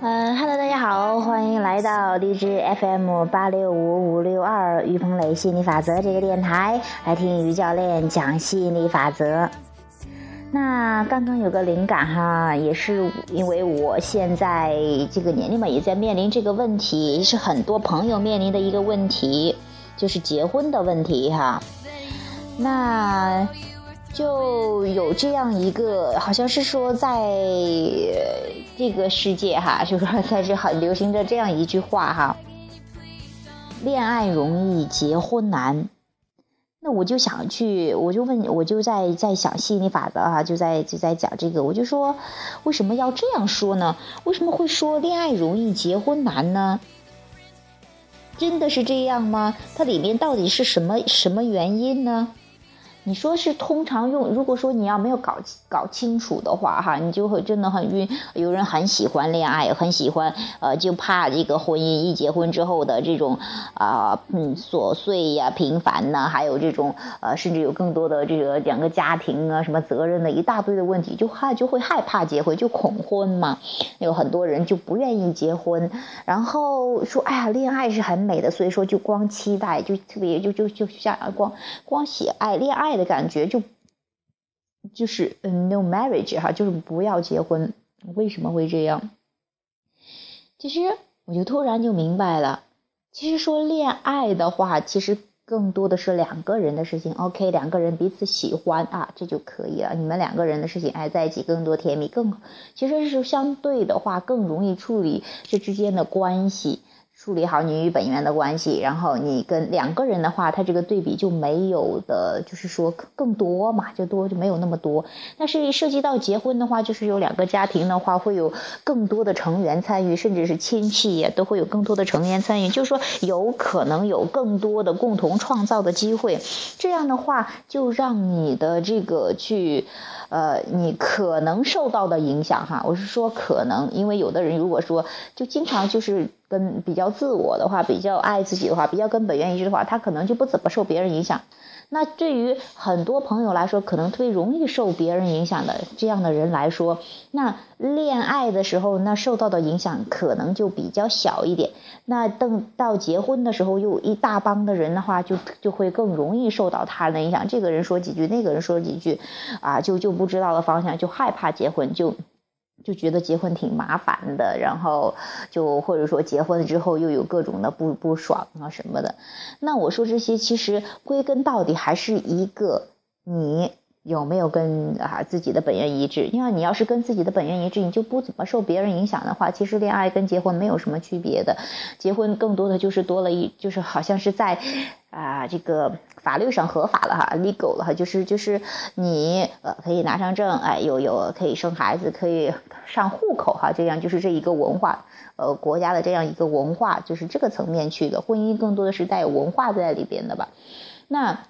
嗯哈喽，大家好，欢迎来到荔枝 FM 八六五五六二于鹏磊吸引力法则这个电台，来听于教练讲吸引力法则。那刚刚有个灵感哈，也是因为我现在这个年龄嘛，也在面临这个问题，是很多朋友面临的一个问题，就是结婚的问题哈。那就有这样一个，好像是说在这个世界哈，就说在这很流行着这样一句话哈：恋爱容易，结婚难。那我就想去，我就问，我就在在想吸引力法则哈，就在就在讲这个，我就说，为什么要这样说呢？为什么会说恋爱容易结婚难呢？真的是这样吗？它里面到底是什么什么原因呢？你说是通常用，如果说你要没有搞搞清楚的话，哈，你就会真的很晕。有人很喜欢恋爱，很喜欢，呃，就怕这个婚姻一结婚之后的这种啊，嗯，琐碎呀、平凡呐，还有这种呃，甚至有更多的这个两个家庭啊，什么责任的一大堆的问题，就害就会害怕结婚，就恐婚嘛。有很多人就不愿意结婚，然后说，哎呀，恋爱是很美的，所以说就光期待，就特别就就就像光光喜爱恋爱。爱的感觉就就是嗯，no marriage 哈，就是不要结婚。为什么会这样？其实我就突然就明白了。其实说恋爱的话，其实更多的是两个人的事情。OK，两个人彼此喜欢啊，这就可以了。你们两个人的事情，哎，在一起更多甜蜜，更其实是相对的话更容易处理这之间的关系。处理好你与本源的关系，然后你跟两个人的话，他这个对比就没有的，就是说更多嘛，就多就没有那么多。但是涉及到结婚的话，就是有两个家庭的话，会有更多的成员参与，甚至是亲戚也都会有更多的成员参与，就是说有可能有更多的共同创造的机会。这样的话，就让你的这个去，呃，你可能受到的影响哈，我是说可能，因为有的人如果说就经常就是。跟比较自我的话，比较爱自己的话，比较跟本源一致的话，他可能就不怎么受别人影响。那对于很多朋友来说，可能特别容易受别人影响的这样的人来说，那恋爱的时候，那受到的影响可能就比较小一点。那等到结婚的时候，又一大帮的人的话，就就会更容易受到他人的影响。这个人说几句，那个人说几句，啊，就就不知道的方向，就害怕结婚，就。就觉得结婚挺麻烦的，然后就或者说结婚了之后又有各种的不不爽啊什么的。那我说这些其实归根到底还是一个你有没有跟啊自己的本源一致。因为你要是跟自己的本源一致，你就不怎么受别人影响的话，其实恋爱跟结婚没有什么区别的。结婚更多的就是多了一，就是好像是在。啊，这个法律上合法了哈，legal 了哈，就是就是你呃可以拿上证，哎，有有可以生孩子，可以上户口哈，这样就是这一个文化，呃，国家的这样一个文化，就是这个层面去的。婚姻更多的是带有文化在里边的吧？那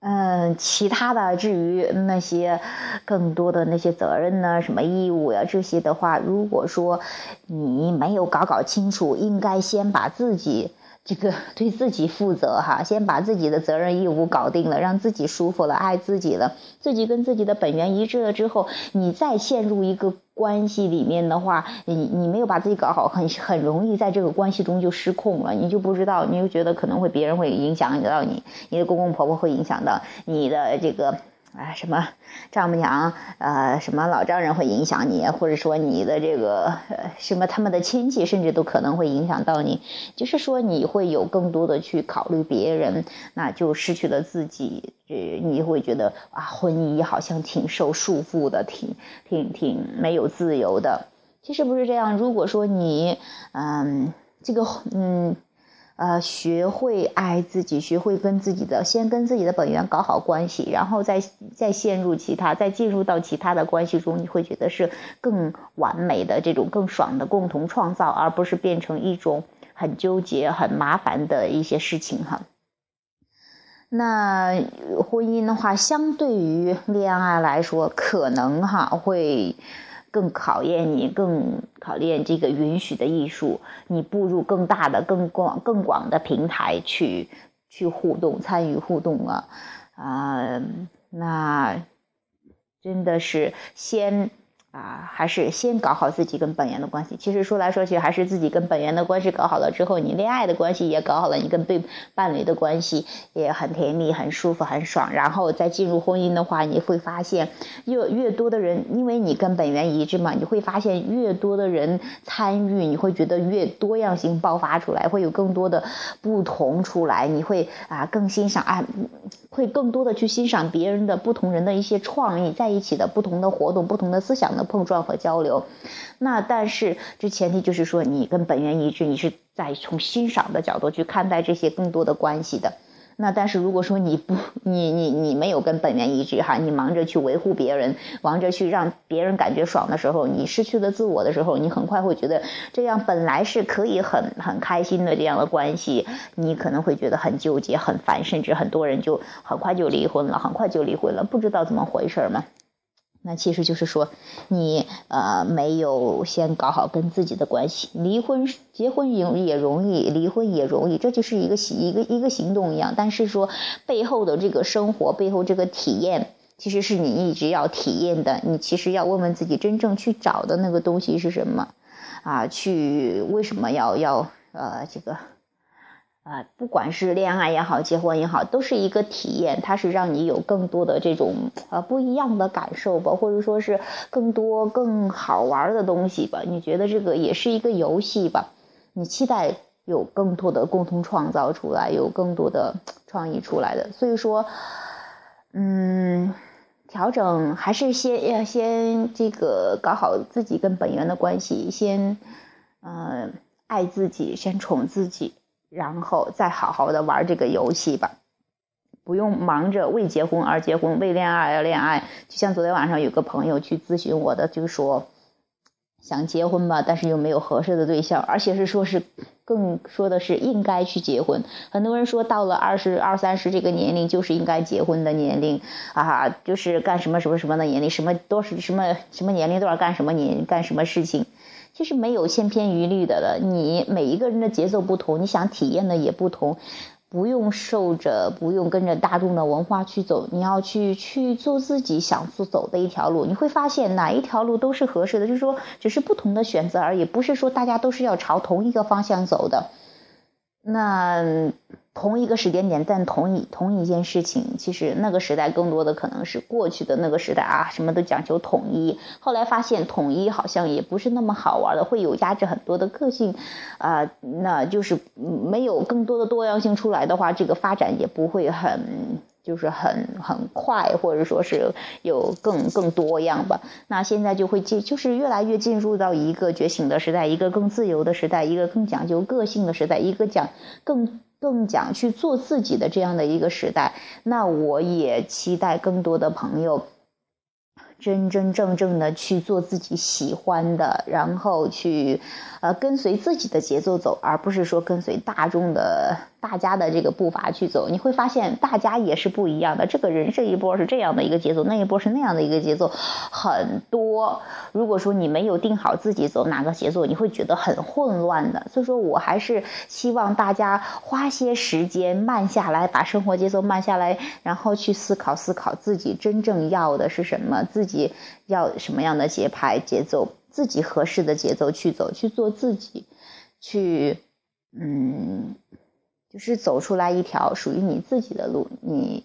嗯，其他的至于那些更多的那些责任呢，什么义务呀这些的话，如果说你没有搞搞清楚，应该先把自己。这个对自己负责哈，先把自己的责任义务搞定了，让自己舒服了，爱自己了，自己跟自己的本源一致了之后，你再陷入一个关系里面的话，你你没有把自己搞好，很很容易在这个关系中就失控了，你就不知道，你就觉得可能会别人会影响到你，你的公公婆婆会影响到你的这个。啊，什么丈母娘，呃，什么老丈人会影响你，或者说你的这个什么他们的亲戚，甚至都可能会影响到你。就是说你会有更多的去考虑别人，那就失去了自己。呃，你会觉得啊，婚姻好像挺受束缚的，挺挺挺没有自由的。其实不是这样。如果说你，嗯，这个，嗯。呃，学会爱自己，学会跟自己的，先跟自己的本源搞好关系，然后再再陷入其他，再进入到其他的关系中，你会觉得是更完美的这种更爽的共同创造，而不是变成一种很纠结、很麻烦的一些事情哈。那婚姻的话，相对于恋爱来说，可能哈会。更考验你，更考验这个允许的艺术。你步入更大的、更广、更广的平台去去互动、参与互动啊，啊，那真的是先。啊，还是先搞好自己跟本源的关系。其实说来说去，还是自己跟本源的关系搞好了之后，你恋爱的关系也搞好了，你跟对伴侣的关系也很甜蜜、很舒服、很爽。然后再进入婚姻的话，你会发现越越多的人，因为你跟本源一致嘛，你会发现越多的人参与，你会觉得越多样性爆发出来，会有更多的不同出来。你会啊更欣赏啊，会更多的去欣赏别人的不同人的一些创意，在一起的不同的活动、不同的思想。碰撞和交流，那但是这前提就是说你跟本源一致，你是在从欣赏的角度去看待这些更多的关系的。那但是如果说你不，你你你没有跟本源一致哈，你忙着去维护别人，忙着去让别人感觉爽的时候，你失去了自我的时候，你很快会觉得这样本来是可以很很开心的这样的关系，你可能会觉得很纠结、很烦，甚至很多人就很快就离婚了，很快就离婚了，不知道怎么回事嘛。那其实就是说，你呃没有先搞好跟自己的关系，离婚结婚也也容易，离婚也容易，这就是一个行一个一个行动一样。但是说背后的这个生活背后这个体验，其实是你一直要体验的。你其实要问问自己，真正去找的那个东西是什么？啊，去为什么要要呃这个？啊，不管是恋爱也好，结婚也好，都是一个体验，它是让你有更多的这种呃不一样的感受吧，或者说是更多更好玩的东西吧。你觉得这个也是一个游戏吧？你期待有更多的共同创造出来，有更多的创意出来的。所以说，嗯，调整还是先要先这个搞好自己跟本源的关系，先嗯爱自己，先宠自己。然后再好好的玩这个游戏吧，不用忙着为结婚而结婚，为恋爱而恋爱。就像昨天晚上有个朋友去咨询我的，就说想结婚吧，但是又没有合适的对象，而且是说是更说的是应该去结婚。很多人说到了二十二三十这个年龄就是应该结婚的年龄啊，就是干什么什么什么的年龄，什么都是什么什么年龄段干什么年干什么事情。其实没有千篇一律的了，你每一个人的节奏不同，你想体验的也不同，不用受着，不用跟着大众的文化去走，你要去去做自己想做走的一条路，你会发现哪一条路都是合适的，就是说只是不同的选择而已，不是说大家都是要朝同一个方向走的。那。同一个时间点，但同一同一件事情，其实那个时代更多的可能是过去的那个时代啊，什么都讲求统一。后来发现统一好像也不是那么好玩的，会有压制很多的个性，啊，那就是没有更多的多样性出来的话，这个发展也不会很。就是很很快，或者说是有更更多样吧。那现在就会进，就是越来越进入到一个觉醒的时代，一个更自由的时代，一个更讲究个性的时代，一个讲更更讲去做自己的这样的一个时代。那我也期待更多的朋友真真正正的去做自己喜欢的，然后去呃跟随自己的节奏走，而不是说跟随大众的。大家的这个步伐去走，你会发现大家也是不一样的。这个人这一波是这样的一个节奏，那一波是那样的一个节奏，很多。如果说你没有定好自己走哪个节奏，你会觉得很混乱的。所以说我还是希望大家花些时间慢下来，把生活节奏慢下来，然后去思考思考自己真正要的是什么，自己要什么样的节拍节奏，自己合适的节奏去走，去做自己，去嗯。就是走出来一条属于你自己的路，你，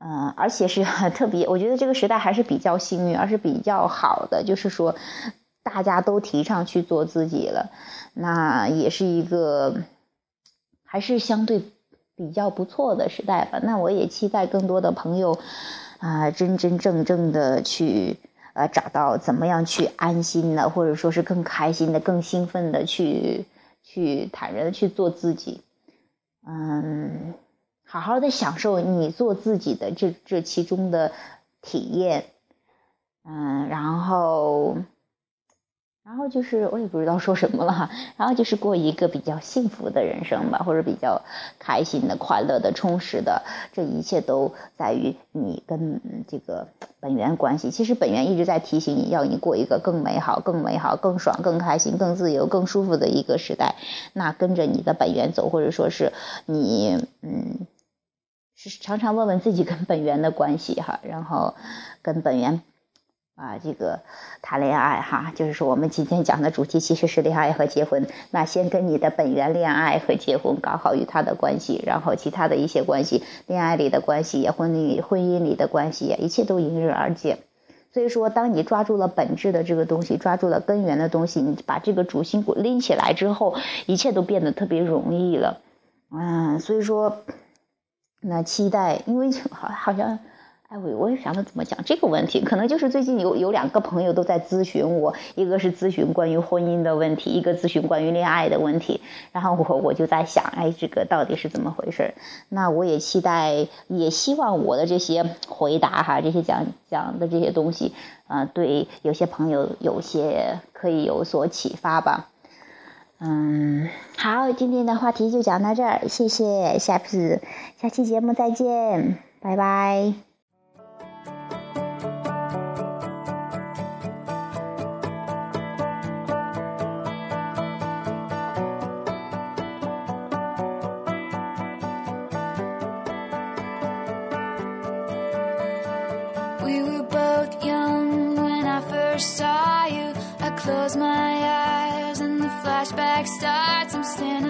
嗯，而且是特别。我觉得这个时代还是比较幸运，而是比较好的，就是说，大家都提倡去做自己了，那也是一个，还是相对比较不错的时代吧。那我也期待更多的朋友，啊，真真正正的去，呃，找到怎么样去安心的，或者说是更开心的、更兴奋的去，去坦然的去做自己。嗯，好好的享受你做自己的这这其中的体验，嗯，然后然后就是我也不知道说什么了哈，然后就是过一个比较幸福的人生吧，或者比较开心的、快乐的、充实的，这一切都在于你跟这个本源关系。其实本源一直在提醒你要你过一个更美好、更美好、更爽、更开心、更自由、更舒服的一个时代。那跟着你的本源走，或者说是你嗯，是常常问问自己跟本源的关系哈，然后跟本源。啊，这个谈恋爱哈，就是说我们今天讲的主题其实是恋爱和结婚。那先跟你的本源恋爱和结婚搞好与他的关系，然后其他的一些关系，恋爱里的关系，婚礼婚姻里的关系，一切都迎刃而解。所以说，当你抓住了本质的这个东西，抓住了根源的东西，你把这个主心骨拎起来之后，一切都变得特别容易了。嗯，所以说，那期待，因为好好像。哎，我我也想着怎么讲这个问题，可能就是最近有有两个朋友都在咨询我，一个是咨询关于婚姻的问题，一个咨询关于恋爱的问题。然后我我就在想，哎，这个到底是怎么回事？那我也期待，也希望我的这些回答哈，这些讲讲的这些东西，啊，对有些朋友有些可以有所启发吧。嗯，好，今天的话题就讲到这儿，谢谢，下次下期节目再见，拜拜。Close my eyes and the flashback starts. I'm standing